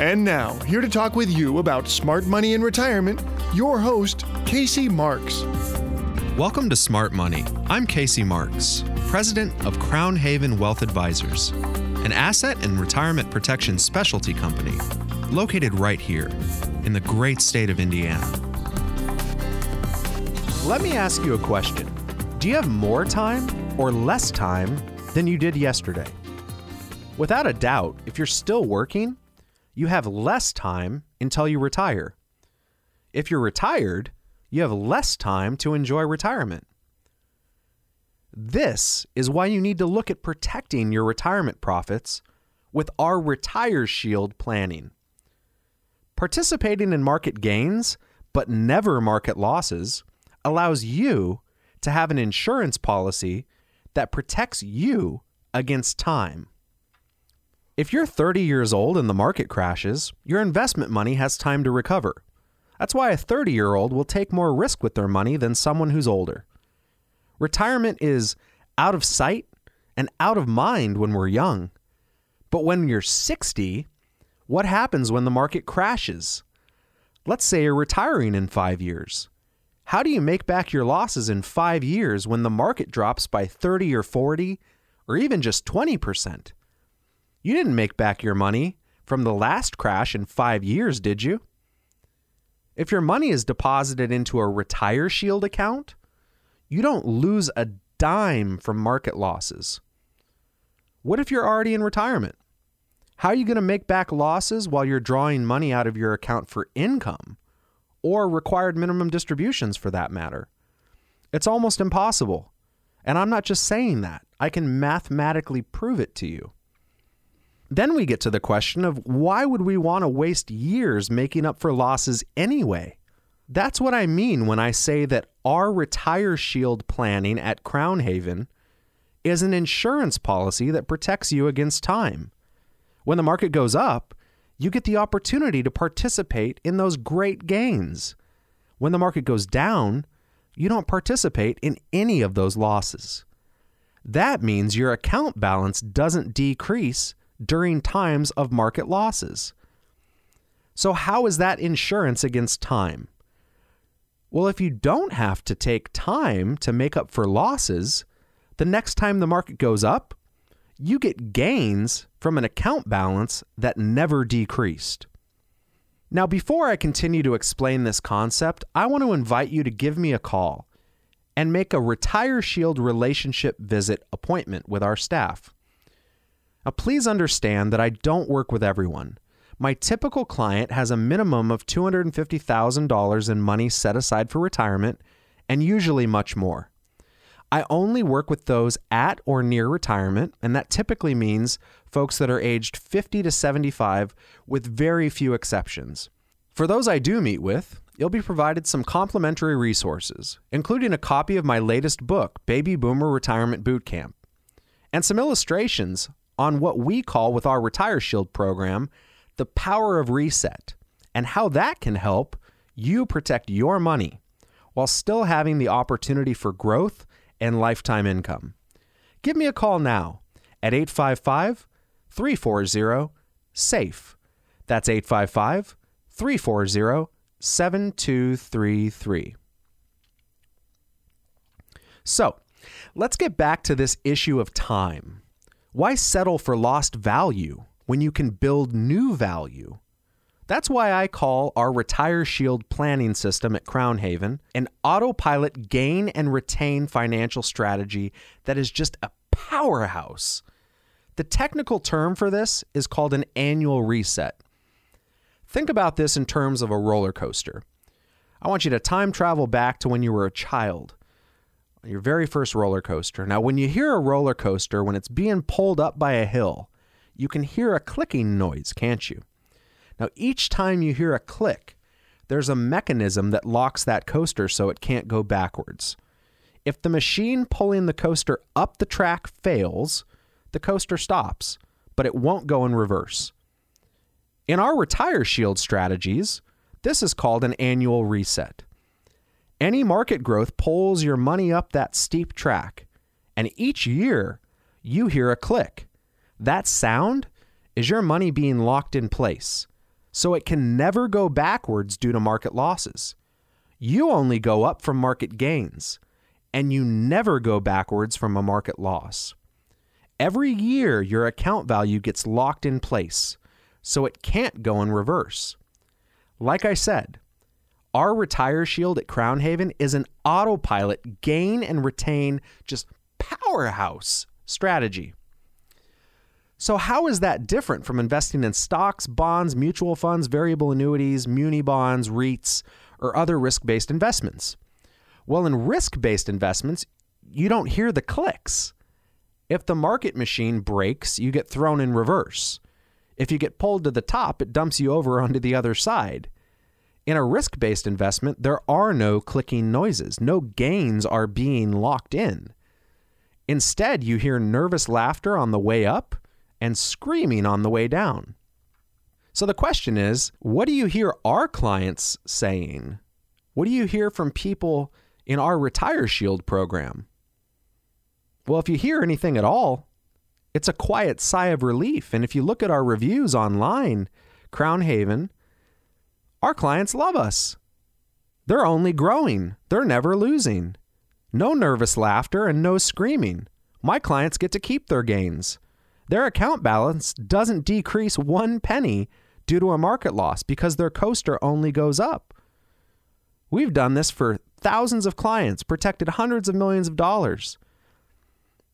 And now, here to talk with you about smart money and retirement, your host, Casey Marks. Welcome to Smart Money. I'm Casey Marks, president of Crown Haven Wealth Advisors, an asset and retirement protection specialty company located right here in the great state of Indiana. Let me ask you a question Do you have more time or less time than you did yesterday? Without a doubt, if you're still working, you have less time until you retire. If you're retired, you have less time to enjoy retirement. This is why you need to look at protecting your retirement profits with our Retire Shield planning. Participating in market gains, but never market losses, allows you to have an insurance policy that protects you against time. If you're 30 years old and the market crashes, your investment money has time to recover. That's why a 30 year old will take more risk with their money than someone who's older. Retirement is out of sight and out of mind when we're young. But when you're 60, what happens when the market crashes? Let's say you're retiring in five years. How do you make back your losses in five years when the market drops by 30 or 40 or even just 20%? You didn't make back your money from the last crash in five years, did you? If your money is deposited into a Retire Shield account, you don't lose a dime from market losses. What if you're already in retirement? How are you going to make back losses while you're drawing money out of your account for income or required minimum distributions for that matter? It's almost impossible. And I'm not just saying that, I can mathematically prove it to you. Then we get to the question of why would we want to waste years making up for losses anyway? That's what I mean when I say that our Retire Shield planning at Crown Haven is an insurance policy that protects you against time. When the market goes up, you get the opportunity to participate in those great gains. When the market goes down, you don't participate in any of those losses. That means your account balance doesn't decrease during times of market losses. So, how is that insurance against time? Well, if you don't have to take time to make up for losses, the next time the market goes up, you get gains from an account balance that never decreased. Now, before I continue to explain this concept, I want to invite you to give me a call and make a Retire Shield relationship visit appointment with our staff. Now, please understand that I don't work with everyone. My typical client has a minimum of $250,000 in money set aside for retirement and usually much more. I only work with those at or near retirement, and that typically means folks that are aged 50 to 75, with very few exceptions. For those I do meet with, you'll be provided some complimentary resources, including a copy of my latest book, Baby Boomer Retirement Boot Camp, and some illustrations on what we call with our Retire Shield program the power of reset and how that can help you protect your money while still having the opportunity for growth and lifetime income. Give me a call now at 855 340 SAFE. That's 855 340 7233. So, let's get back to this issue of time. Why settle for lost value when you can build new value? That's why I call our Retire Shield planning system at Crown Haven an autopilot gain and retain financial strategy that is just a powerhouse. The technical term for this is called an annual reset. Think about this in terms of a roller coaster. I want you to time travel back to when you were a child your very first roller coaster. Now, when you hear a roller coaster, when it's being pulled up by a hill, you can hear a clicking noise, can't you? Now, each time you hear a click, there's a mechanism that locks that coaster so it can't go backwards. If the machine pulling the coaster up the track fails, the coaster stops, but it won't go in reverse. In our Retire Shield strategies, this is called an annual reset. Any market growth pulls your money up that steep track, and each year you hear a click. That sound is your money being locked in place, so it can never go backwards due to market losses. You only go up from market gains, and you never go backwards from a market loss. Every year, your account value gets locked in place, so it can't go in reverse. Like I said, our Retire Shield at Crown Haven is an autopilot gain and retain just powerhouse strategy. So, how is that different from investing in stocks, bonds, mutual funds, variable annuities, muni bonds, REITs, or other risk based investments? Well, in risk based investments, you don't hear the clicks. If the market machine breaks, you get thrown in reverse. If you get pulled to the top, it dumps you over onto the other side. In a risk based investment, there are no clicking noises, no gains are being locked in. Instead, you hear nervous laughter on the way up and screaming on the way down. So the question is what do you hear our clients saying? What do you hear from people in our Retire Shield program? Well, if you hear anything at all, it's a quiet sigh of relief. And if you look at our reviews online, Crown Haven, our clients love us. They're only growing, they're never losing. No nervous laughter and no screaming. My clients get to keep their gains. Their account balance doesn't decrease one penny due to a market loss because their coaster only goes up. We've done this for thousands of clients, protected hundreds of millions of dollars.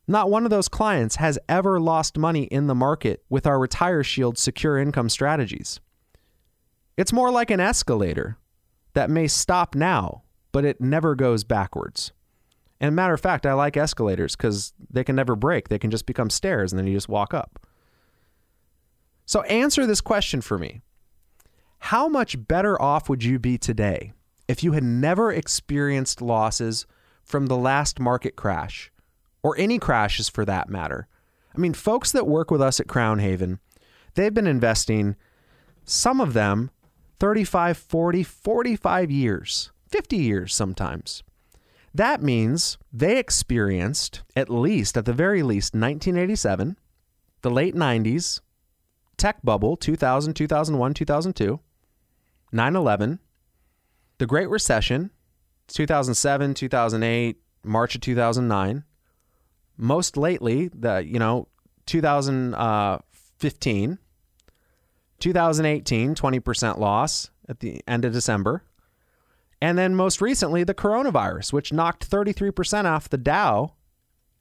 Not one of those clients has ever lost money in the market with our Retire Shield secure income strategies. It's more like an escalator that may stop now, but it never goes backwards. And matter of fact, I like escalators because they can never break. They can just become stairs and then you just walk up. So answer this question for me. How much better off would you be today if you had never experienced losses from the last market crash or any crashes for that matter? I mean, folks that work with us at Crown Haven, they've been investing, some of them 35, 40, 45 years, 50 years sometimes. That means they experienced, at least, at the very least, 1987, the late 90s, tech bubble, 2000, 2001, 2002, 9 11, the Great Recession, 2007, 2008, March of 2009. Most lately, the, you know, 2015, uh, 2018, 20% loss at the end of December. And then most recently, the coronavirus, which knocked 33% off the Dow.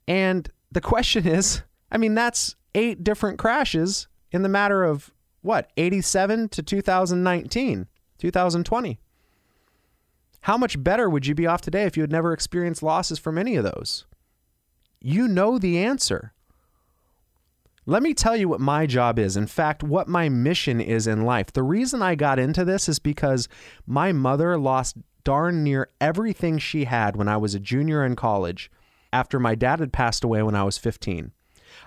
And the question is I mean, that's eight different crashes in the matter of what, 87 to 2019, 2020. How much better would you be off today if you had never experienced losses from any of those? You know the answer. Let me tell you what my job is. In fact, what my mission is in life. The reason I got into this is because my mother lost darn near everything she had when I was a junior in college after my dad had passed away when I was 15.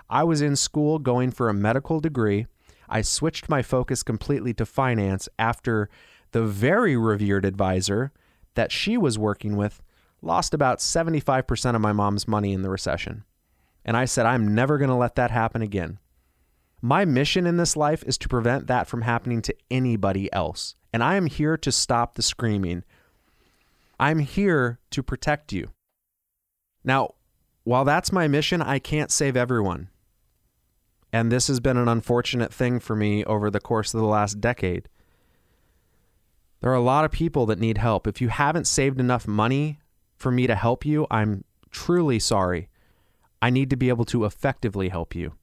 I was in school going for a medical degree. I switched my focus completely to finance after the very revered advisor that she was working with lost about 75% of my mom's money in the recession. And I said, I'm never going to let that happen again. My mission in this life is to prevent that from happening to anybody else. And I am here to stop the screaming I'm here to protect you. Now, while that's my mission, I can't save everyone. And this has been an unfortunate thing for me over the course of the last decade. There are a lot of people that need help. If you haven't saved enough money for me to help you, I'm truly sorry. I need to be able to effectively help you.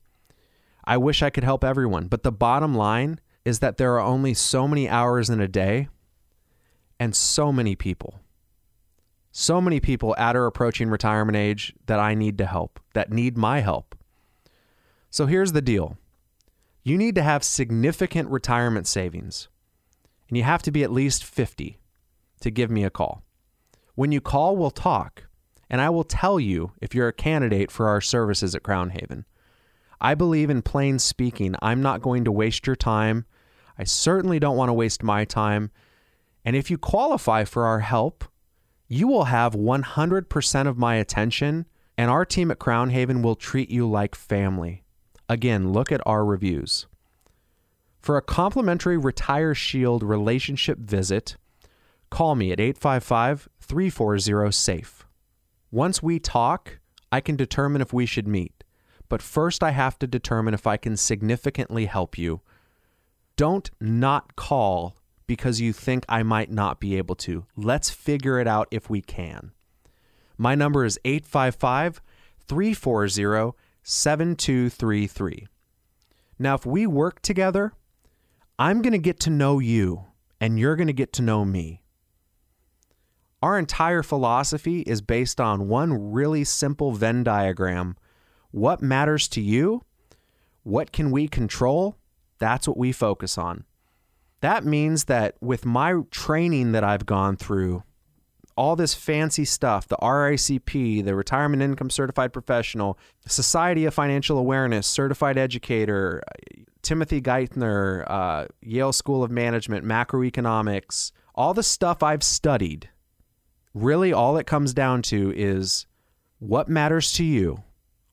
I wish I could help everyone, but the bottom line is that there are only so many hours in a day and so many people so many people at or approaching retirement age that I need to help, that need my help. So here's the deal you need to have significant retirement savings. And you have to be at least 50 to give me a call. When you call, we'll talk, and I will tell you if you're a candidate for our services at Crown Haven. I believe in plain speaking. I'm not going to waste your time. I certainly don't want to waste my time. And if you qualify for our help, you will have 100% of my attention, and our team at Crown Haven will treat you like family. Again, look at our reviews. For a complimentary Retire Shield relationship visit, call me at 855 340 SAFE. Once we talk, I can determine if we should meet. But first, I have to determine if I can significantly help you. Don't not call because you think I might not be able to. Let's figure it out if we can. My number is 855 340 7233. Now, if we work together, I'm going to get to know you and you're going to get to know me. Our entire philosophy is based on one really simple Venn diagram. What matters to you? What can we control? That's what we focus on. That means that with my training that I've gone through, all this fancy stuff, the RICP, the Retirement Income Certified Professional, Society of Financial Awareness, Certified Educator, Timothy Geithner, uh, Yale School of Management, macroeconomics, all the stuff I've studied, really all it comes down to is what matters to you?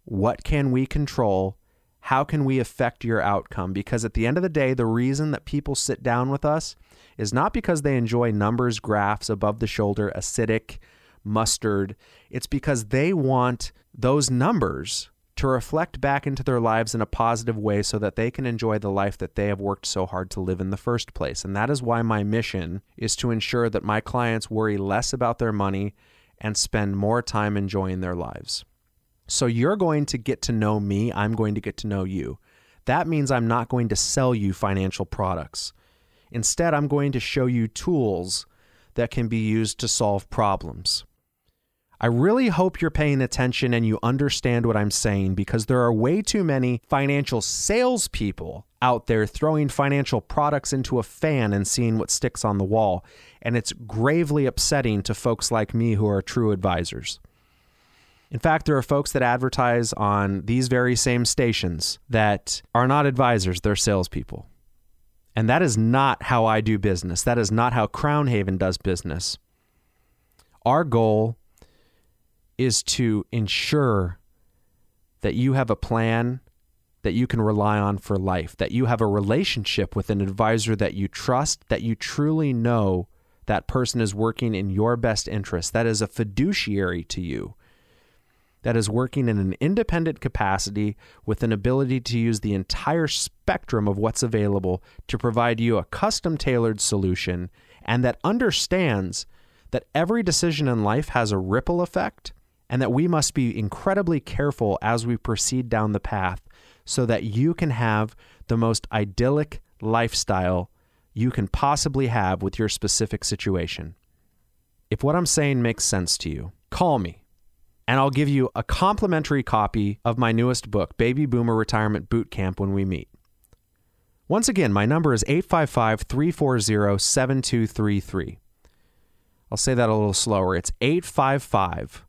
What can we control? How can we affect your outcome? Because at the end of the day, the reason that people sit down with us is not because they enjoy numbers, graphs, above the shoulder, acidic, mustard. It's because they want those numbers to reflect back into their lives in a positive way so that they can enjoy the life that they have worked so hard to live in the first place. And that is why my mission is to ensure that my clients worry less about their money and spend more time enjoying their lives. So you're going to get to know me, I'm going to get to know you. That means I'm not going to sell you financial products. Instead, I'm going to show you tools that can be used to solve problems. I really hope you're paying attention and you understand what I'm saying because there are way too many financial salespeople out there throwing financial products into a fan and seeing what sticks on the wall. And it's gravely upsetting to folks like me who are true advisors. In fact, there are folks that advertise on these very same stations that are not advisors, they're salespeople. And that is not how I do business. That is not how Crown Haven does business. Our goal is to ensure that you have a plan that you can rely on for life, that you have a relationship with an advisor that you trust, that you truly know that person is working in your best interest, that is a fiduciary to you that is working in an independent capacity with an ability to use the entire spectrum of what's available to provide you a custom tailored solution and that understands that every decision in life has a ripple effect and that we must be incredibly careful as we proceed down the path so that you can have the most idyllic lifestyle you can possibly have with your specific situation. If what I'm saying makes sense to you, call me and I'll give you a complimentary copy of my newest book, Baby Boomer Retirement Boot Camp, when we meet. Once again, my number is 855 340 7233. I'll say that a little slower. It's 855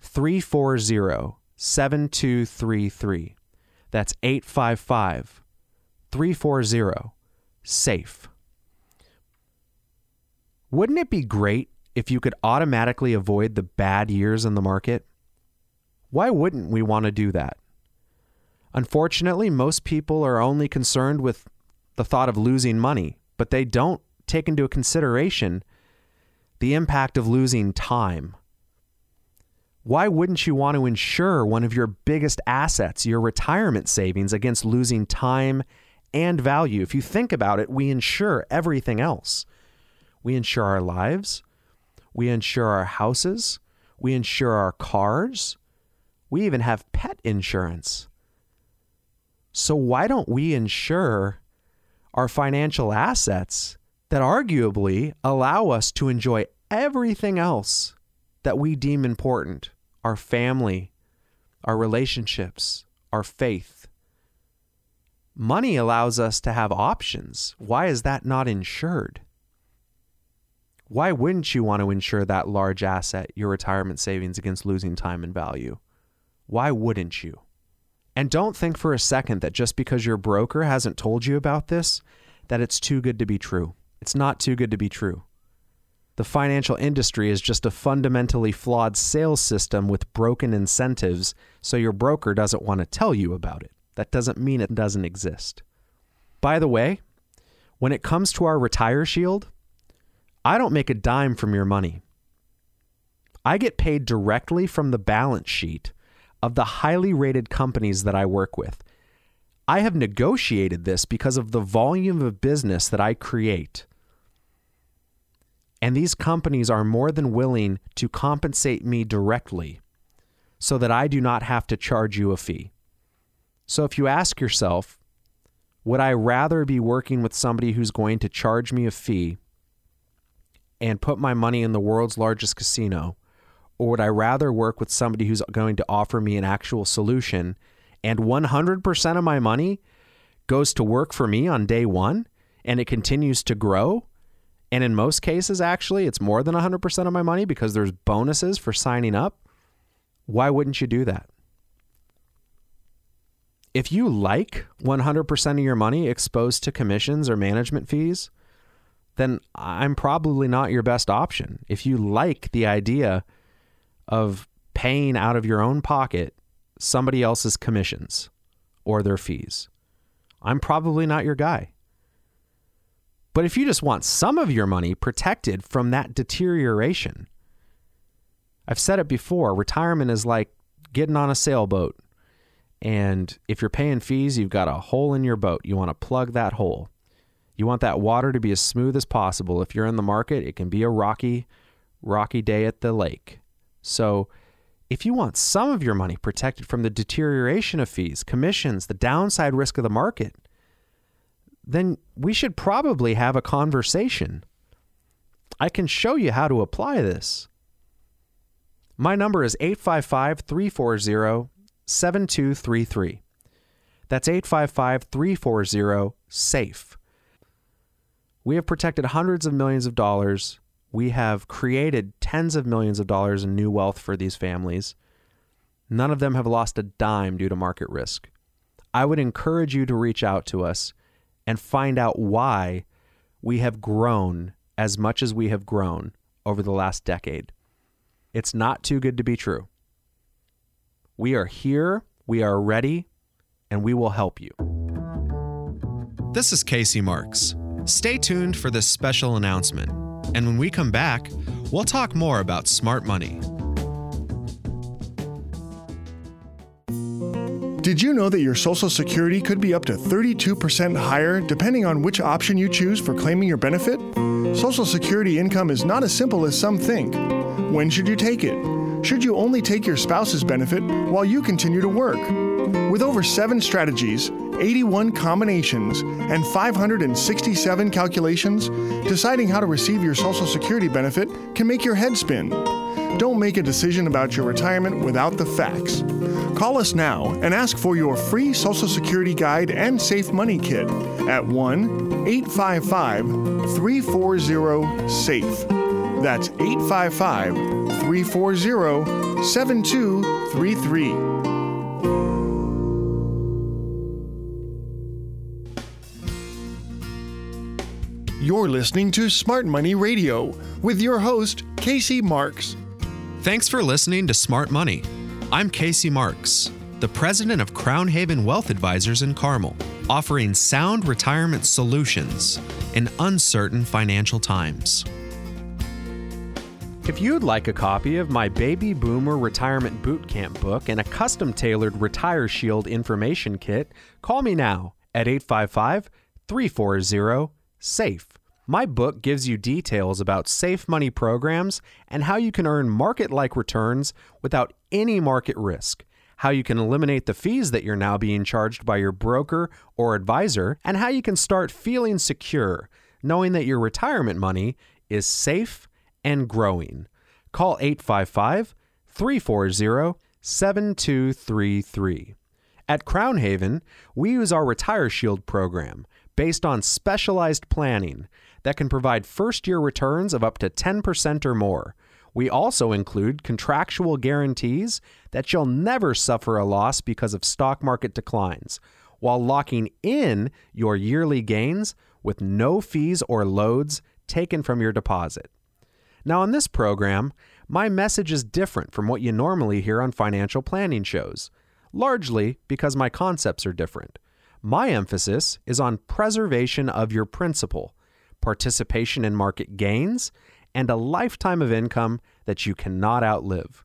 340 7233. That's 855 340 SAFE. Wouldn't it be great if you could automatically avoid the bad years in the market? Why wouldn't we want to do that? Unfortunately, most people are only concerned with the thought of losing money, but they don't take into consideration the impact of losing time. Why wouldn't you want to insure one of your biggest assets, your retirement savings, against losing time and value? If you think about it, we insure everything else. We insure our lives, we insure our houses, we insure our cars, we even have pet insurance. So, why don't we insure our financial assets that arguably allow us to enjoy everything else that we deem important our family, our relationships, our faith? Money allows us to have options. Why is that not insured? Why wouldn't you want to insure that large asset, your retirement savings, against losing time and value? Why wouldn't you? And don't think for a second that just because your broker hasn't told you about this, that it's too good to be true. It's not too good to be true. The financial industry is just a fundamentally flawed sales system with broken incentives, so your broker doesn't want to tell you about it. That doesn't mean it doesn't exist. By the way, when it comes to our Retire Shield, I don't make a dime from your money. I get paid directly from the balance sheet of the highly rated companies that I work with. I have negotiated this because of the volume of business that I create. And these companies are more than willing to compensate me directly so that I do not have to charge you a fee. So if you ask yourself, would I rather be working with somebody who's going to charge me a fee and put my money in the world's largest casino? Or would I rather work with somebody who's going to offer me an actual solution and 100% of my money goes to work for me on day one and it continues to grow? And in most cases, actually, it's more than 100% of my money because there's bonuses for signing up. Why wouldn't you do that? If you like 100% of your money exposed to commissions or management fees, then I'm probably not your best option. If you like the idea of paying out of your own pocket somebody else's commissions or their fees, I'm probably not your guy. But if you just want some of your money protected from that deterioration, I've said it before retirement is like getting on a sailboat. And if you're paying fees, you've got a hole in your boat. You want to plug that hole. You want that water to be as smooth as possible. If you're in the market, it can be a rocky, rocky day at the lake. So, if you want some of your money protected from the deterioration of fees, commissions, the downside risk of the market, then we should probably have a conversation. I can show you how to apply this. My number is 855 340 7233. That's 855 340 SAFE. We have protected hundreds of millions of dollars. We have created tens of millions of dollars in new wealth for these families. None of them have lost a dime due to market risk. I would encourage you to reach out to us and find out why we have grown as much as we have grown over the last decade. It's not too good to be true. We are here, we are ready, and we will help you. This is Casey Marks. Stay tuned for this special announcement. And when we come back, we'll talk more about smart money. Did you know that your Social Security could be up to 32% higher depending on which option you choose for claiming your benefit? Social Security income is not as simple as some think. When should you take it? Should you only take your spouse's benefit while you continue to work? With over seven strategies, 81 combinations, and 567 calculations, deciding how to receive your Social Security benefit can make your head spin. Don't make a decision about your retirement without the facts. Call us now and ask for your free Social Security guide and safe money kit at 1 855 340 SAFE. That's 855 340 7233. You're listening to Smart Money Radio with your host, Casey Marks. Thanks for listening to Smart Money. I'm Casey Marks, the president of Crown Haven Wealth Advisors in Carmel, offering sound retirement solutions in uncertain financial times. If you'd like a copy of my Baby Boomer Retirement Bootcamp book and a custom tailored Retire Shield information kit, call me now at 855 340 SAFE. My book gives you details about safe money programs and how you can earn market like returns without any market risk, how you can eliminate the fees that you're now being charged by your broker or advisor, and how you can start feeling secure knowing that your retirement money is safe and growing. Call 855 340 7233. At Crown Haven, we use our Retire Shield program based on specialized planning that can provide first year returns of up to 10% or more. We also include contractual guarantees that you'll never suffer a loss because of stock market declines, while locking in your yearly gains with no fees or loads taken from your deposit. Now, on this program, my message is different from what you normally hear on financial planning shows, largely because my concepts are different. My emphasis is on preservation of your principal, participation in market gains, and a lifetime of income that you cannot outlive.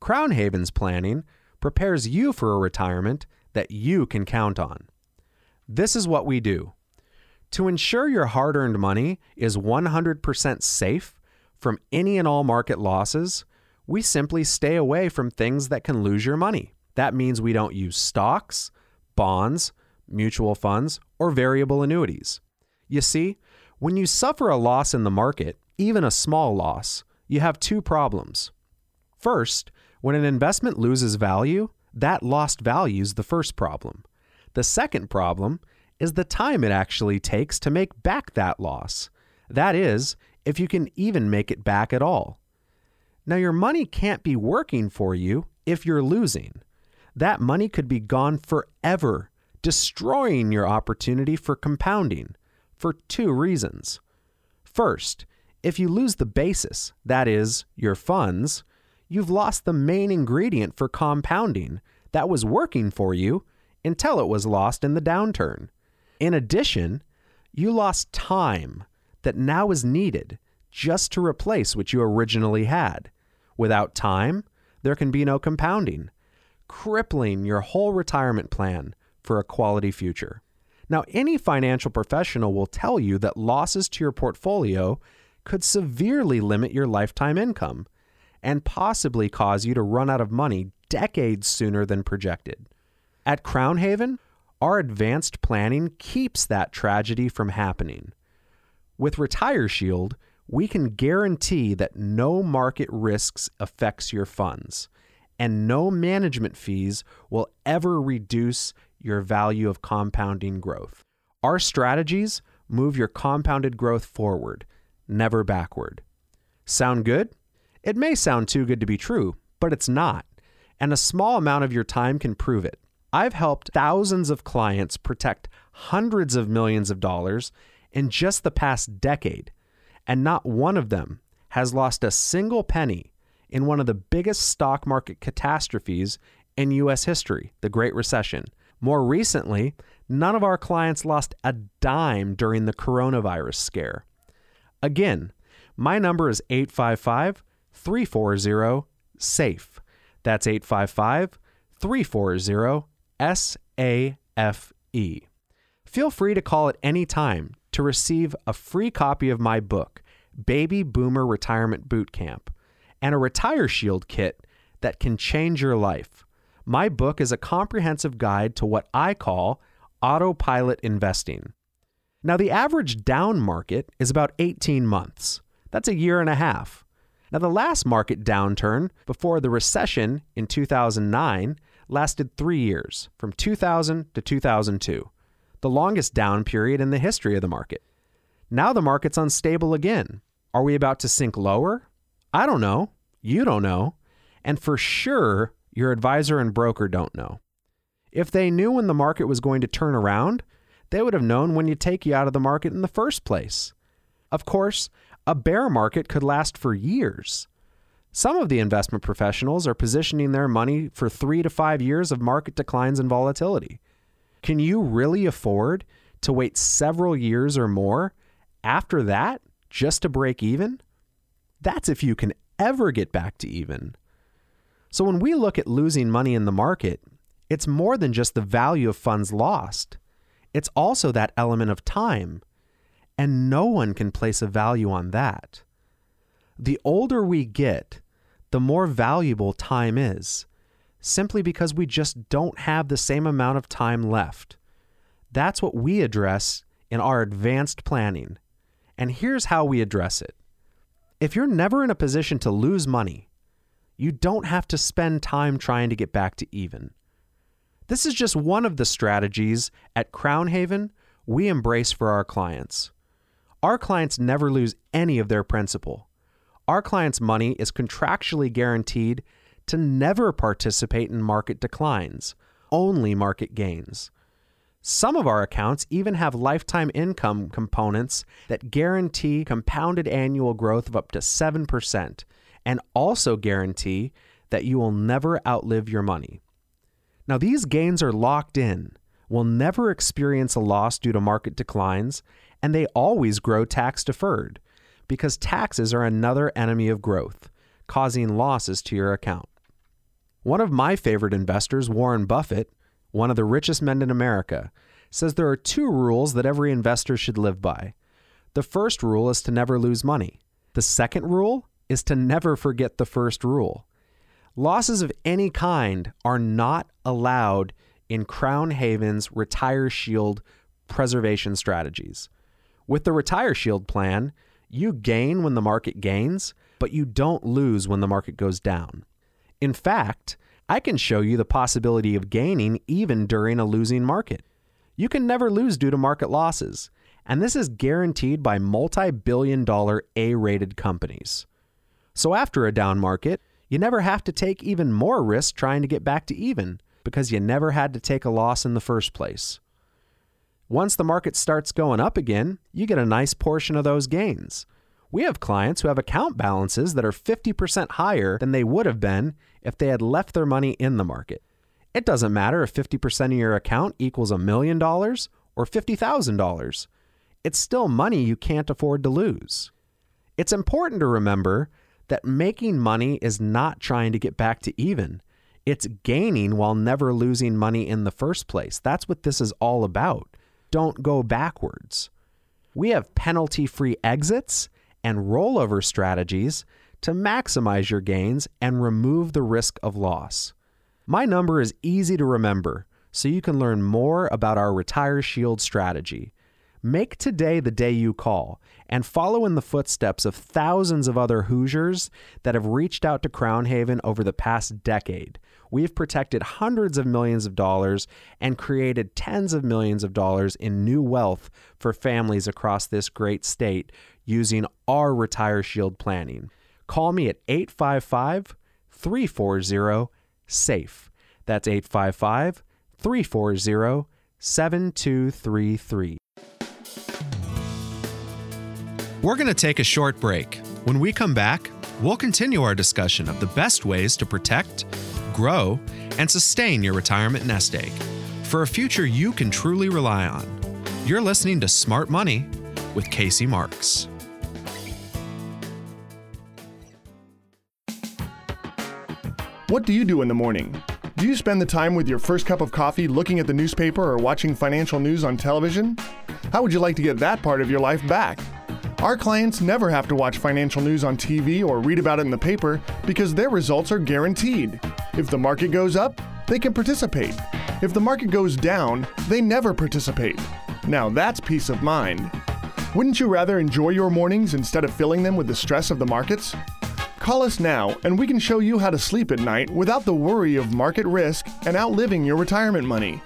Crown Haven's planning prepares you for a retirement that you can count on. This is what we do. To ensure your hard earned money is 100% safe from any and all market losses, we simply stay away from things that can lose your money. That means we don't use stocks, bonds, mutual funds, or variable annuities. You see, when you suffer a loss in the market, even a small loss, you have two problems. First, when an investment loses value, that lost value is the first problem. The second problem is the time it actually takes to make back that loss. That is, if you can even make it back at all. Now, your money can't be working for you if you're losing. That money could be gone forever, destroying your opportunity for compounding for two reasons. First, if you lose the basis, that is, your funds, you've lost the main ingredient for compounding that was working for you until it was lost in the downturn. In addition, you lost time that now is needed just to replace what you originally had. Without time, there can be no compounding, crippling your whole retirement plan for a quality future. Now, any financial professional will tell you that losses to your portfolio could severely limit your lifetime income and possibly cause you to run out of money decades sooner than projected. At Crown Haven, our advanced planning keeps that tragedy from happening. With Retire Shield, we can guarantee that no market risks affects your funds and no management fees will ever reduce your value of compounding growth. Our strategies move your compounded growth forward, never backward. Sound good? It may sound too good to be true, but it's not. And a small amount of your time can prove it. I've helped thousands of clients protect hundreds of millions of dollars in just the past decade, and not one of them has lost a single penny in one of the biggest stock market catastrophes in U.S. history, the Great Recession. More recently, none of our clients lost a dime during the coronavirus scare. Again, my number is 855 340 SAFE. That's 855 340 SAFE. Feel free to call at any time to receive a free copy of my book, Baby Boomer Retirement Boot Camp, and a Retire Shield kit that can change your life. My book is a comprehensive guide to what I call autopilot investing. Now, the average down market is about 18 months. That's a year and a half. Now, the last market downturn before the recession in 2009 lasted three years, from 2000 to 2002, the longest down period in the history of the market. Now the market's unstable again. Are we about to sink lower? I don't know. You don't know. And for sure, your advisor and broker don't know. If they knew when the market was going to turn around, they would have known when you take you out of the market in the first place. Of course, a bear market could last for years. Some of the investment professionals are positioning their money for three to five years of market declines and volatility. Can you really afford to wait several years or more after that just to break even? That's if you can ever get back to even. So when we look at losing money in the market, it's more than just the value of funds lost. It's also that element of time. And no one can place a value on that. The older we get, the more valuable time is, simply because we just don't have the same amount of time left. That's what we address in our advanced planning. And here's how we address it. If you're never in a position to lose money, you don't have to spend time trying to get back to even. This is just one of the strategies at Crown Haven we embrace for our clients. Our clients never lose any of their principal. Our clients' money is contractually guaranteed to never participate in market declines, only market gains. Some of our accounts even have lifetime income components that guarantee compounded annual growth of up to 7% and also guarantee that you will never outlive your money. Now, these gains are locked in, will never experience a loss due to market declines, and they always grow tax deferred because taxes are another enemy of growth, causing losses to your account. One of my favorite investors, Warren Buffett, one of the richest men in America, says there are two rules that every investor should live by. The first rule is to never lose money. The second rule is to never forget the first rule. Losses of any kind are not allowed in Crown Haven's Retire Shield preservation strategies. With the Retire Shield plan, you gain when the market gains, but you don't lose when the market goes down. In fact, I can show you the possibility of gaining even during a losing market. You can never lose due to market losses, and this is guaranteed by multi billion dollar A rated companies. So after a down market, you never have to take even more risk trying to get back to even because you never had to take a loss in the first place. Once the market starts going up again, you get a nice portion of those gains. We have clients who have account balances that are 50% higher than they would have been if they had left their money in the market. It doesn't matter if 50% of your account equals a million dollars or $50,000. It's still money you can't afford to lose. It's important to remember that making money is not trying to get back to even. It's gaining while never losing money in the first place. That's what this is all about. Don't go backwards. We have penalty free exits and rollover strategies to maximize your gains and remove the risk of loss. My number is easy to remember, so you can learn more about our Retire Shield strategy. Make today the day you call and follow in the footsteps of thousands of other Hoosiers that have reached out to Crown Haven over the past decade. We've protected hundreds of millions of dollars and created tens of millions of dollars in new wealth for families across this great state using our Retire Shield planning. Call me at 855 340 SAFE. That's 855 340 7233. We're going to take a short break. When we come back, we'll continue our discussion of the best ways to protect, grow, and sustain your retirement nest egg for a future you can truly rely on. You're listening to Smart Money with Casey Marks. What do you do in the morning? Do you spend the time with your first cup of coffee looking at the newspaper or watching financial news on television? How would you like to get that part of your life back? Our clients never have to watch financial news on TV or read about it in the paper because their results are guaranteed. If the market goes up, they can participate. If the market goes down, they never participate. Now that's peace of mind. Wouldn't you rather enjoy your mornings instead of filling them with the stress of the markets? Call us now and we can show you how to sleep at night without the worry of market risk and outliving your retirement money.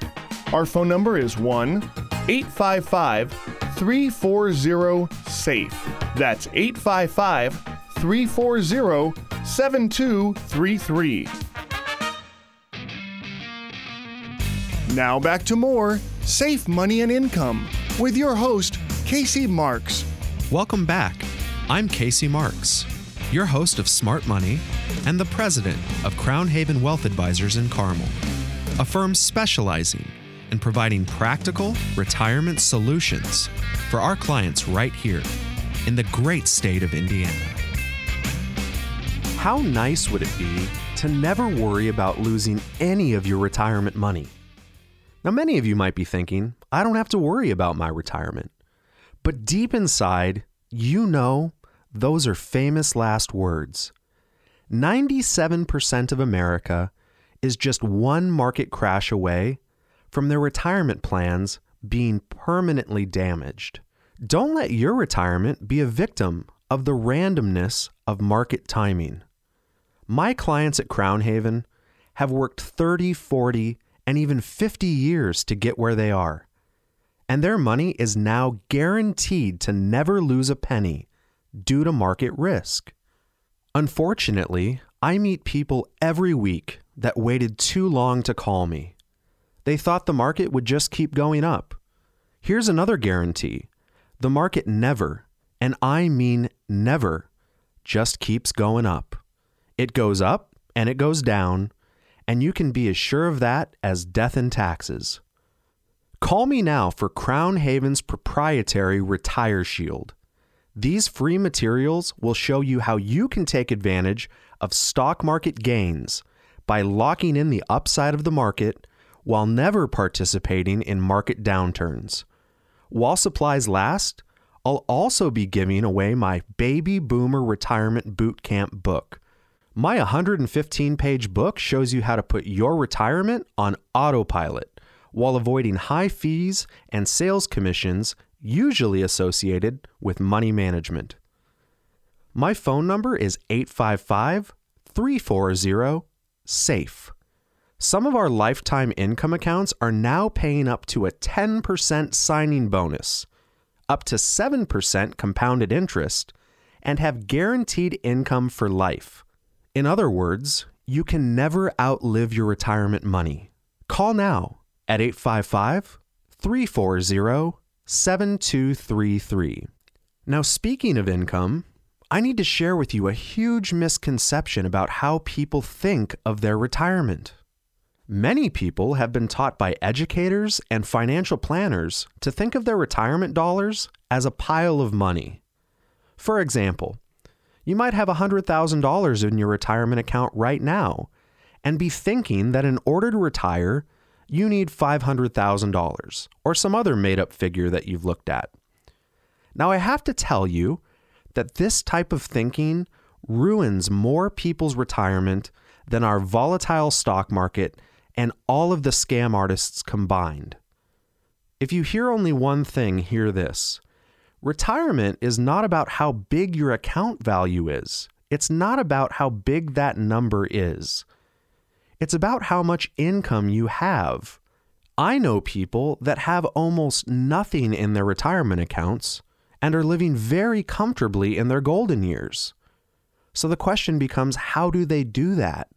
Our phone number is 1 855 340 SAFE. That's 855 340 7233. Now back to more Safe Money and Income with your host, Casey Marks. Welcome back. I'm Casey Marks, your host of Smart Money and the president of Crown Haven Wealth Advisors in Carmel, a firm specializing in providing practical retirement solutions for our clients right here in the great state of Indiana. How nice would it be to never worry about losing any of your retirement money? Now, many of you might be thinking, I don't have to worry about my retirement. But deep inside, you know those are famous last words. 97% of America is just one market crash away from their retirement plans being permanently damaged. Don't let your retirement be a victim of the randomness of market timing. My clients at Crown Haven have worked 30, 40, and even 50 years to get where they are. and their money is now guaranteed to never lose a penny due to market risk. Unfortunately, I meet people every week that waited too long to call me. They thought the market would just keep going up. Here's another guarantee the market never, and I mean never, just keeps going up. It goes up and it goes down, and you can be as sure of that as death and taxes. Call me now for Crown Haven's proprietary Retire Shield. These free materials will show you how you can take advantage of stock market gains by locking in the upside of the market while never participating in market downturns. While supplies last, I'll also be giving away my Baby Boomer Retirement Bootcamp book. My 115 page book shows you how to put your retirement on autopilot while avoiding high fees and sales commissions usually associated with money management. My phone number is 855 340 SAFE. Some of our lifetime income accounts are now paying up to a 10% signing bonus, up to 7% compounded interest, and have guaranteed income for life. In other words, you can never outlive your retirement money. Call now at 855 340 7233. Now, speaking of income, I need to share with you a huge misconception about how people think of their retirement. Many people have been taught by educators and financial planners to think of their retirement dollars as a pile of money. For example, you might have $100,000 in your retirement account right now and be thinking that in order to retire, you need $500,000 or some other made up figure that you've looked at. Now, I have to tell you that this type of thinking ruins more people's retirement than our volatile stock market and all of the scam artists combined. If you hear only one thing, hear this. Retirement is not about how big your account value is. It's not about how big that number is. It's about how much income you have. I know people that have almost nothing in their retirement accounts and are living very comfortably in their golden years. So the question becomes how do they do that?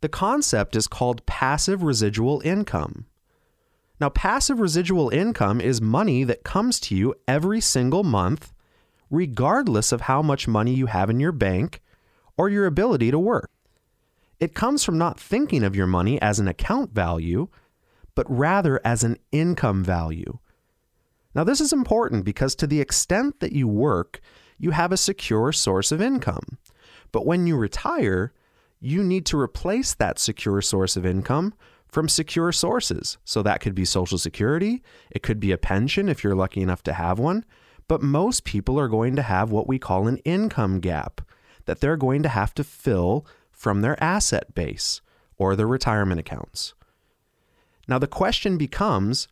The concept is called passive residual income. Now, passive residual income is money that comes to you every single month, regardless of how much money you have in your bank or your ability to work. It comes from not thinking of your money as an account value, but rather as an income value. Now, this is important because to the extent that you work, you have a secure source of income. But when you retire, you need to replace that secure source of income from secure sources. So that could be Social Security, it could be a pension if you're lucky enough to have one. But most people are going to have what we call an income gap that they're going to have to fill from their asset base or their retirement accounts. Now, the question becomes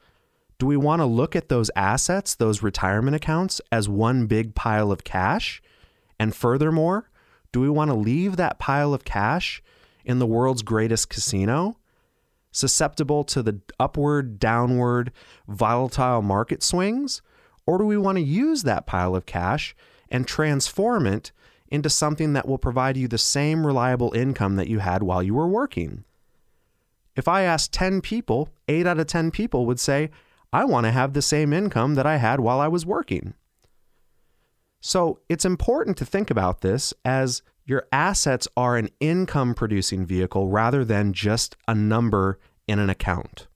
do we want to look at those assets, those retirement accounts, as one big pile of cash? And furthermore, do we want to leave that pile of cash in the world's greatest casino, susceptible to the upward, downward, volatile market swings? Or do we want to use that pile of cash and transform it into something that will provide you the same reliable income that you had while you were working? If I asked 10 people, 8 out of 10 people would say, I want to have the same income that I had while I was working. So it's important to think about this as your assets are an income producing vehicle rather than just a number in an account.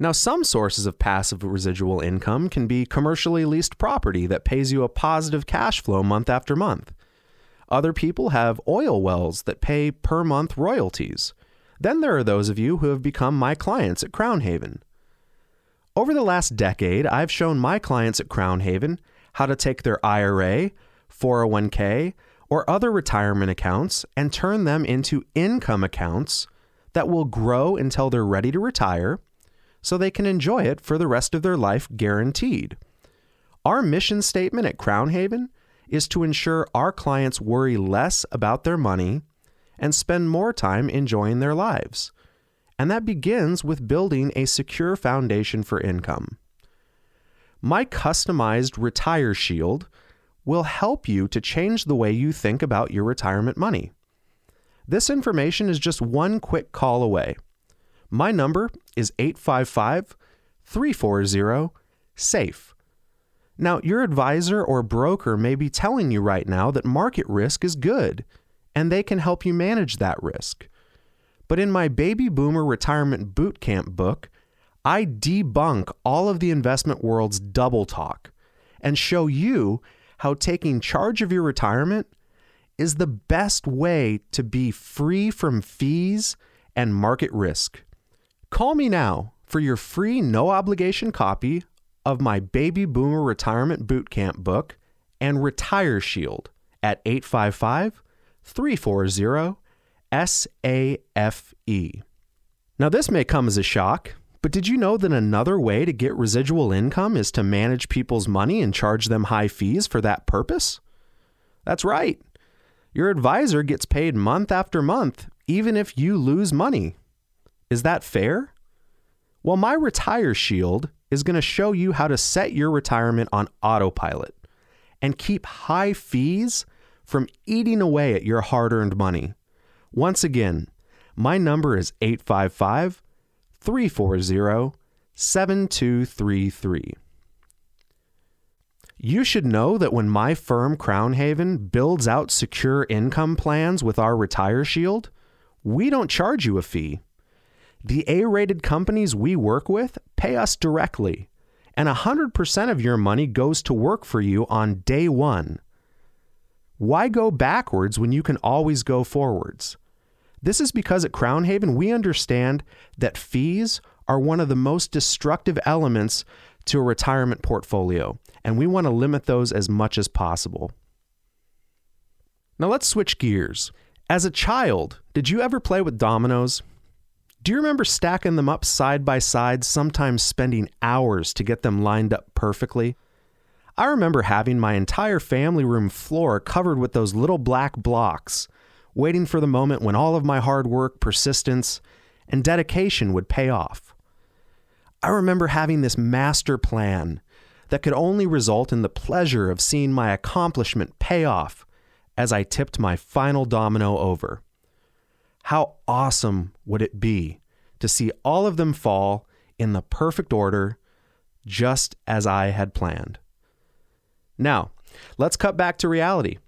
Now, some sources of passive residual income can be commercially leased property that pays you a positive cash flow month after month. Other people have oil wells that pay per month royalties. Then there are those of you who have become my clients at Crown Haven. Over the last decade, I've shown my clients at Crown Haven how to take their IRA, 401k, or other retirement accounts and turn them into income accounts that will grow until they're ready to retire so they can enjoy it for the rest of their life guaranteed. Our mission statement at Crown Haven is to ensure our clients worry less about their money and spend more time enjoying their lives. And that begins with building a secure foundation for income. My customized Retire Shield will help you to change the way you think about your retirement money. This information is just one quick call away. My number is 855 340 SAFE. Now, your advisor or broker may be telling you right now that market risk is good and they can help you manage that risk. But in my Baby Boomer Retirement Bootcamp book, I debunk all of the investment world's double talk and show you how taking charge of your retirement is the best way to be free from fees and market risk. Call me now for your free no obligation copy of my Baby Boomer Retirement Bootcamp book and Retire Shield at 855 340 SAFE. Now, this may come as a shock, but did you know that another way to get residual income is to manage people's money and charge them high fees for that purpose? That's right. Your advisor gets paid month after month, even if you lose money. Is that fair? Well, my Retire Shield is going to show you how to set your retirement on autopilot and keep high fees from eating away at your hard earned money. Once again, my number is 855 340 7233. You should know that when my firm Crown Haven builds out secure income plans with our Retire Shield, we don't charge you a fee. The A rated companies we work with pay us directly, and 100% of your money goes to work for you on day one. Why go backwards when you can always go forwards? This is because at Crown Haven, we understand that fees are one of the most destructive elements to a retirement portfolio, and we want to limit those as much as possible. Now let's switch gears. As a child, did you ever play with dominoes? Do you remember stacking them up side by side, sometimes spending hours to get them lined up perfectly? I remember having my entire family room floor covered with those little black blocks, waiting for the moment when all of my hard work, persistence, and dedication would pay off. I remember having this master plan that could only result in the pleasure of seeing my accomplishment pay off as I tipped my final domino over. How awesome would it be to see all of them fall in the perfect order, just as I had planned? Now, let's cut back to reality.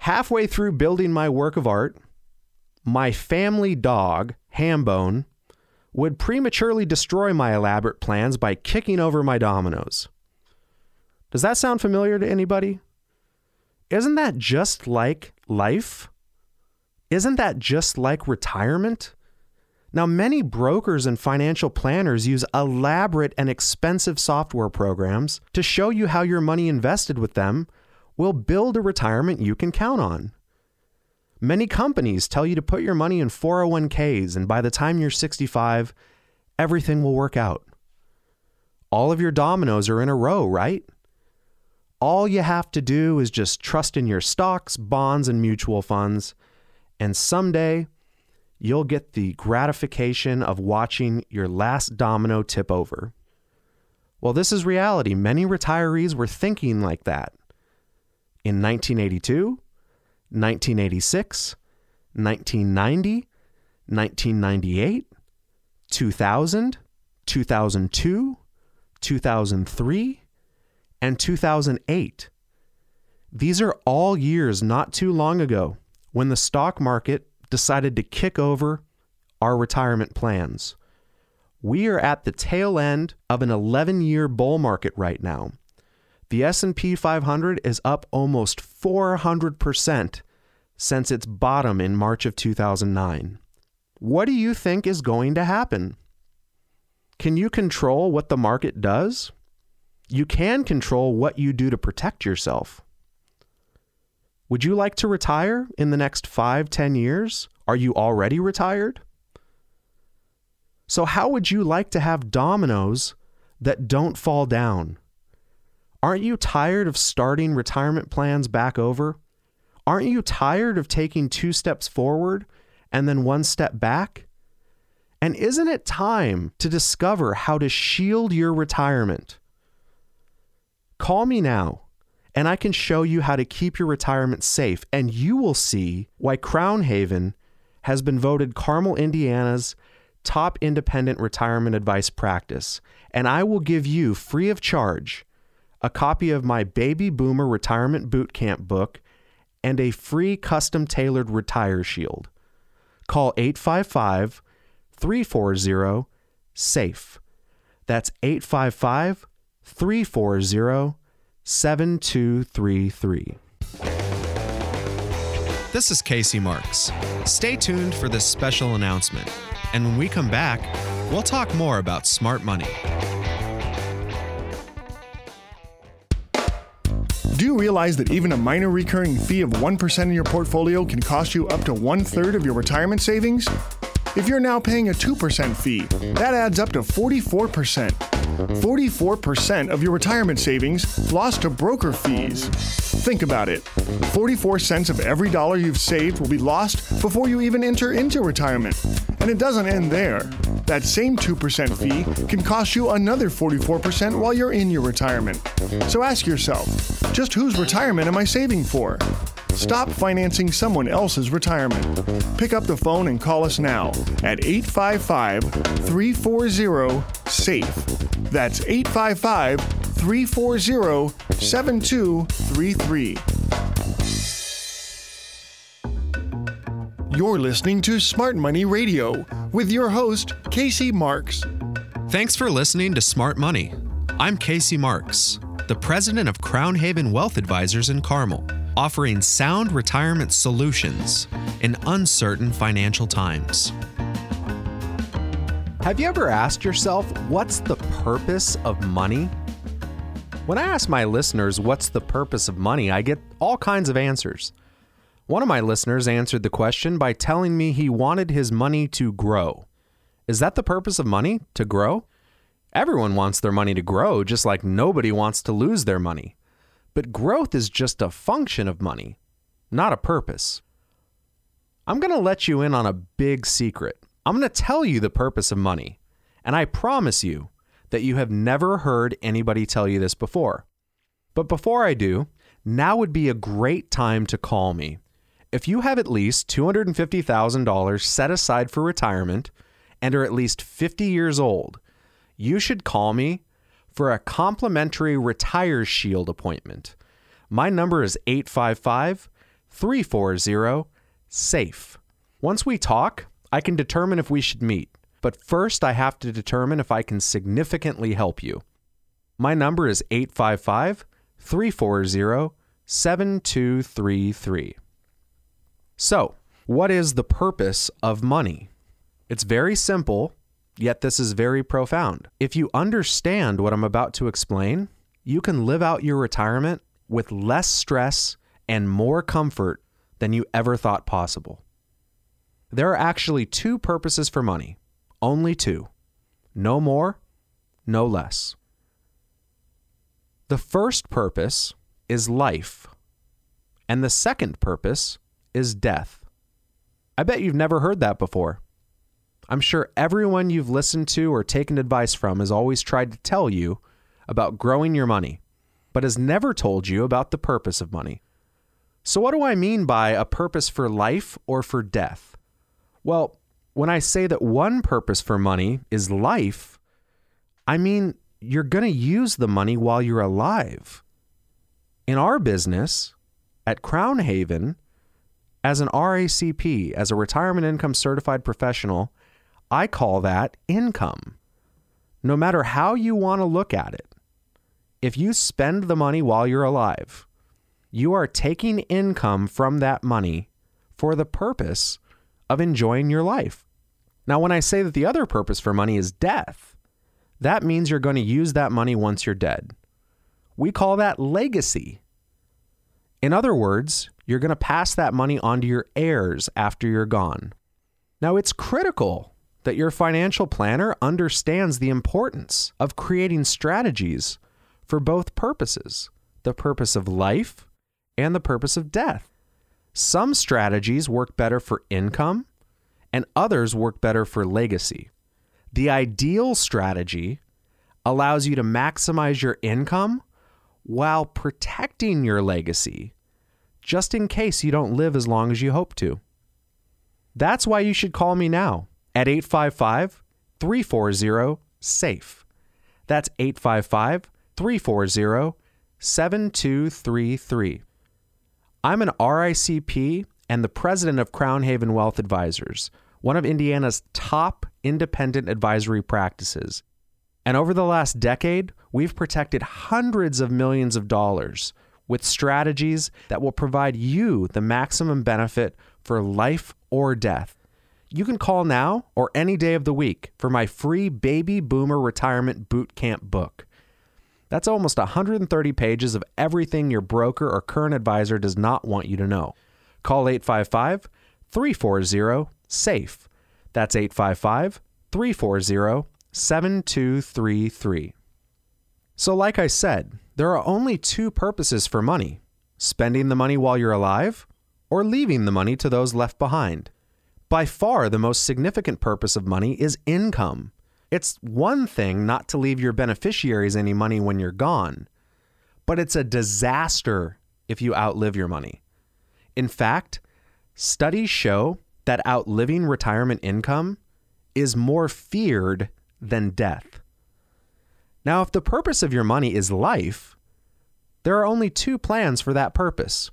Halfway through building my work of art, my family dog, Hambone, would prematurely destroy my elaborate plans by kicking over my dominoes. Does that sound familiar to anybody? Isn't that just like life? Isn't that just like retirement? Now, many brokers and financial planners use elaborate and expensive software programs to show you how your money invested with them will build a retirement you can count on. Many companies tell you to put your money in 401ks, and by the time you're 65, everything will work out. All of your dominoes are in a row, right? All you have to do is just trust in your stocks, bonds, and mutual funds and someday you'll get the gratification of watching your last domino tip over. Well, this is reality. Many retirees were thinking like that. In 1982, 1986, 1990, 1998, 2000, 2002, 2003, and 2008. These are all years not too long ago when the stock market decided to kick over our retirement plans. We are at the tail end of an 11-year bull market right now. The S&P 500 is up almost 400% since its bottom in March of 2009. What do you think is going to happen? Can you control what the market does? You can control what you do to protect yourself. Would you like to retire in the next five, ten years? Are you already retired? So, how would you like to have dominoes that don't fall down? Aren't you tired of starting retirement plans back over? Aren't you tired of taking two steps forward and then one step back? And isn't it time to discover how to shield your retirement? Call me now and I can show you how to keep your retirement safe, and you will see why Crown Haven has been voted Carmel, Indiana's top independent retirement advice practice. And I will give you free of charge a copy of my Baby Boomer Retirement Bootcamp book and a free custom tailored Retire Shield. Call 855 340 SAFE. That's 855 340 7233. This is Casey Marks. Stay tuned for this special announcement. And when we come back, we'll talk more about smart money. Do you realize that even a minor recurring fee of 1% in your portfolio can cost you up to one third of your retirement savings? If you're now paying a 2% fee, that adds up to 44%. 44% of your retirement savings lost to broker fees. Think about it 44 cents of every dollar you've saved will be lost before you even enter into retirement. And it doesn't end there. That same 2% fee can cost you another 44% while you're in your retirement. So ask yourself just whose retirement am I saving for? Stop financing someone else's retirement. Pick up the phone and call us now at 855 340 SAFE. That's 855 340 7233. You're listening to Smart Money Radio with your host, Casey Marks. Thanks for listening to Smart Money. I'm Casey Marks, the president of Crown Haven Wealth Advisors in Carmel offering sound retirement solutions in uncertain financial times. Have you ever asked yourself, what's the purpose of money? When I ask my listeners, what's the purpose of money, I get all kinds of answers. One of my listeners answered the question by telling me he wanted his money to grow. Is that the purpose of money? To grow? Everyone wants their money to grow, just like nobody wants to lose their money. But growth is just a function of money, not a purpose. I'm going to let you in on a big secret. I'm going to tell you the purpose of money, and I promise you that you have never heard anybody tell you this before. But before I do, now would be a great time to call me. If you have at least $250,000 set aside for retirement and are at least 50 years old, you should call me for a complimentary Retire Shield appointment. My number is 855 340 SAFE. Once we talk, I can determine if we should meet, but first I have to determine if I can significantly help you. My number is 855 340 7233. So, what is the purpose of money? It's very simple Yet this is very profound. If you understand what I'm about to explain, you can live out your retirement with less stress and more comfort than you ever thought possible. There are actually two purposes for money, only two. No more, no less. The first purpose is life, and the second purpose is death. I bet you've never heard that before. I'm sure everyone you've listened to or taken advice from has always tried to tell you about growing your money, but has never told you about the purpose of money. So, what do I mean by a purpose for life or for death? Well, when I say that one purpose for money is life, I mean you're going to use the money while you're alive. In our business, at Crown Haven, as an RICP, as a retirement income certified professional, I call that income. No matter how you want to look at it, if you spend the money while you're alive, you are taking income from that money for the purpose of enjoying your life. Now, when I say that the other purpose for money is death, that means you're going to use that money once you're dead. We call that legacy. In other words, you're going to pass that money on to your heirs after you're gone. Now, it's critical that your financial planner understands the importance of creating strategies for both purposes the purpose of life and the purpose of death. Some strategies work better for income, and others work better for legacy. The ideal strategy allows you to maximize your income while protecting your legacy, just in case you don't live as long as you hope to. That's why you should call me now at 855 340 SAFE. That's 855 340 7233. I'm an RICP and the president of Crown Haven Wealth Advisors, one of Indiana's top independent advisory practices. And over the last decade, we've protected hundreds of millions of dollars with strategies that will provide you the maximum benefit for life or death. You can call now or any day of the week for my free Baby Boomer Retirement Boot Camp book. That's almost 130 pages of everything your broker or current advisor does not want you to know. Call 855 340 SAFE. That's 855 340 7233. So, like I said, there are only two purposes for money spending the money while you're alive or leaving the money to those left behind. By far, the most significant purpose of money is income. It's one thing not to leave your beneficiaries any money when you're gone, but it's a disaster if you outlive your money. In fact, studies show that outliving retirement income is more feared than death. Now, if the purpose of your money is life, there are only two plans for that purpose.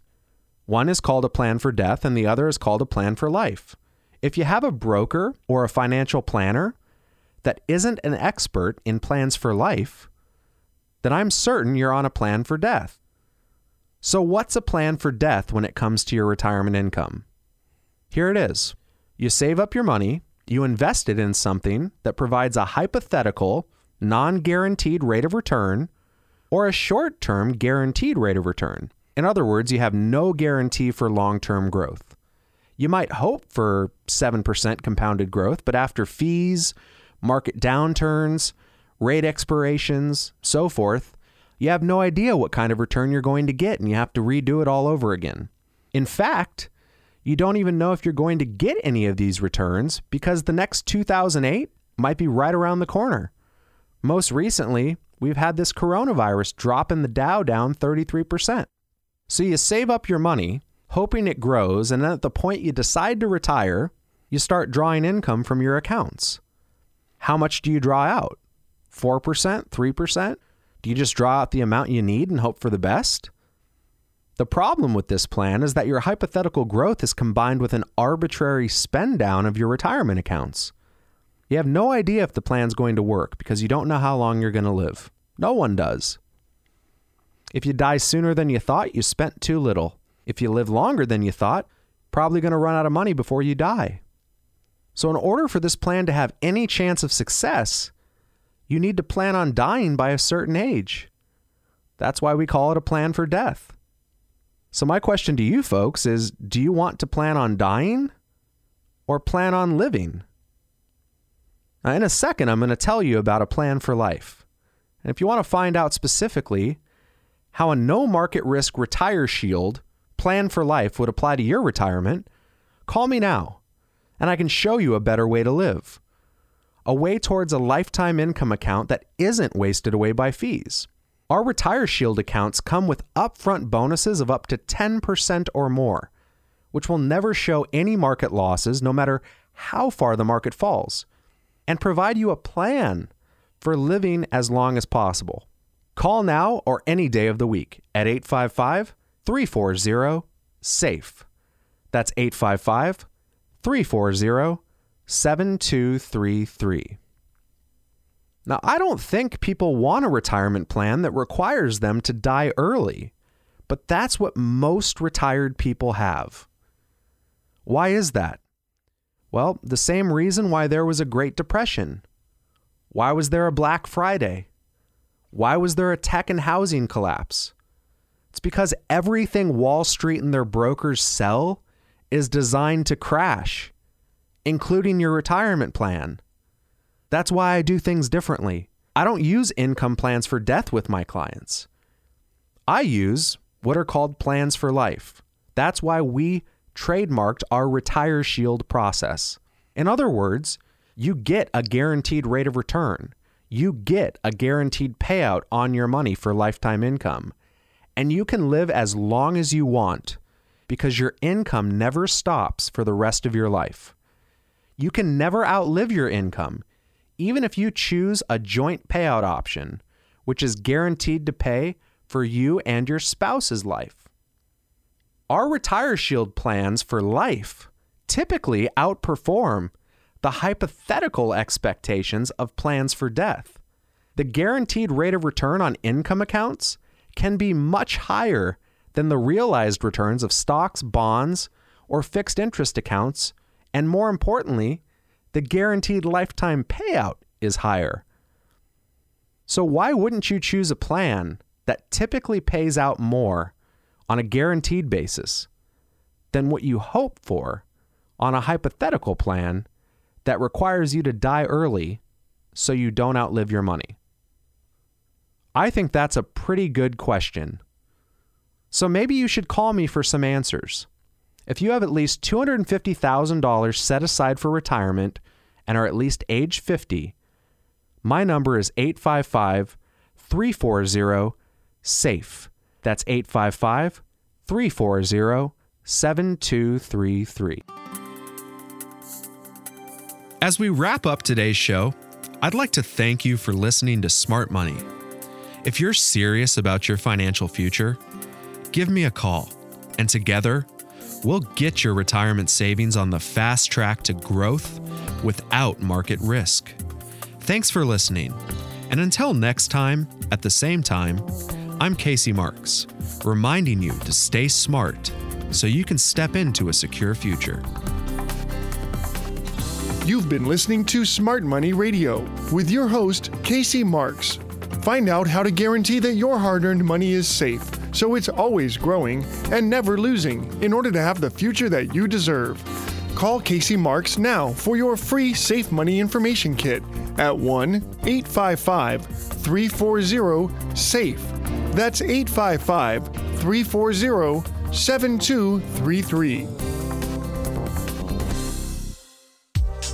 One is called a plan for death, and the other is called a plan for life. If you have a broker or a financial planner that isn't an expert in plans for life, then I'm certain you're on a plan for death. So, what's a plan for death when it comes to your retirement income? Here it is you save up your money, you invest it in something that provides a hypothetical, non guaranteed rate of return, or a short term guaranteed rate of return. In other words, you have no guarantee for long term growth. You might hope for 7% compounded growth, but after fees, market downturns, rate expirations, so forth, you have no idea what kind of return you're going to get and you have to redo it all over again. In fact, you don't even know if you're going to get any of these returns because the next 2008 might be right around the corner. Most recently, we've had this coronavirus dropping the Dow down 33%. So you save up your money, hoping it grows, and then at the point you decide to retire, you start drawing income from your accounts. How much do you draw out? 4%? 3%? Do you just draw out the amount you need and hope for the best? The problem with this plan is that your hypothetical growth is combined with an arbitrary spend down of your retirement accounts. You have no idea if the plan's going to work because you don't know how long you're going to live. No one does. If you die sooner than you thought, you spent too little. If you live longer than you thought, probably going to run out of money before you die. So, in order for this plan to have any chance of success, you need to plan on dying by a certain age. That's why we call it a plan for death. So, my question to you folks is do you want to plan on dying or plan on living? Now, in a second, I'm going to tell you about a plan for life. And if you want to find out specifically how a no market risk retire shield plan for life would apply to your retirement, call me now and I can show you a better way to live. A way towards a lifetime income account that isn't wasted away by fees. Our Retire Shield accounts come with upfront bonuses of up to 10% or more, which will never show any market losses no matter how far the market falls, and provide you a plan for living as long as possible. Call now or any day of the week at 855 340 SAFE. That's 855 340 7233. Now, I don't think people want a retirement plan that requires them to die early, but that's what most retired people have. Why is that? Well, the same reason why there was a Great Depression. Why was there a Black Friday? Why was there a tech and housing collapse? It's because everything Wall Street and their brokers sell is designed to crash, including your retirement plan. That's why I do things differently. I don't use income plans for death with my clients. I use what are called plans for life. That's why we trademarked our Retire Shield process. In other words, you get a guaranteed rate of return you get a guaranteed payout on your money for lifetime income. And you can live as long as you want because your income never stops for the rest of your life. You can never outlive your income, even if you choose a joint payout option, which is guaranteed to pay for you and your spouse's life. Our Retire Shield plans for life typically outperform the hypothetical expectations of plans for death. The guaranteed rate of return on income accounts can be much higher than the realized returns of stocks, bonds, or fixed interest accounts, and more importantly, the guaranteed lifetime payout is higher. So, why wouldn't you choose a plan that typically pays out more on a guaranteed basis than what you hope for on a hypothetical plan that requires you to die early so you don't outlive your money? I think that's a pretty good question. So maybe you should call me for some answers. If you have at least $250,000 set aside for retirement and are at least age 50, my number is 855 340 SAFE. That's 855 340 7233. As we wrap up today's show, I'd like to thank you for listening to Smart Money. If you're serious about your financial future, give me a call, and together, we'll get your retirement savings on the fast track to growth without market risk. Thanks for listening. And until next time, at the same time, I'm Casey Marks, reminding you to stay smart so you can step into a secure future. You've been listening to Smart Money Radio with your host, Casey Marks. Find out how to guarantee that your hard earned money is safe so it's always growing and never losing in order to have the future that you deserve. Call Casey Marks now for your free Safe Money Information Kit at 1 855 340 SAFE. That's 855 340 7233.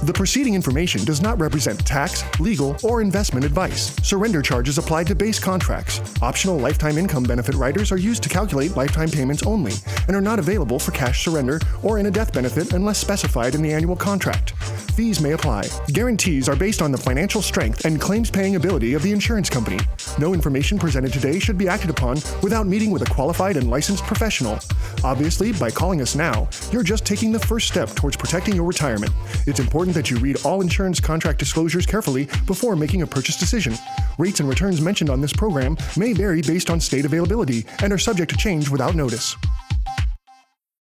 The preceding information does not represent tax, legal, or investment advice. Surrender charges apply to base contracts. Optional lifetime income benefit riders are used to calculate lifetime payments only and are not available for cash surrender or in a death benefit unless specified in the annuity contract. Fees may apply. Guarantees are based on the financial strength and claims paying ability of the insurance company. No information presented today should be acted upon without meeting with a qualified and licensed professional. Obviously, by calling us now, you're just taking the first step towards protecting your retirement. It's important that you read all insurance contract disclosures carefully before making a purchase decision. Rates and returns mentioned on this program may vary based on state availability and are subject to change without notice.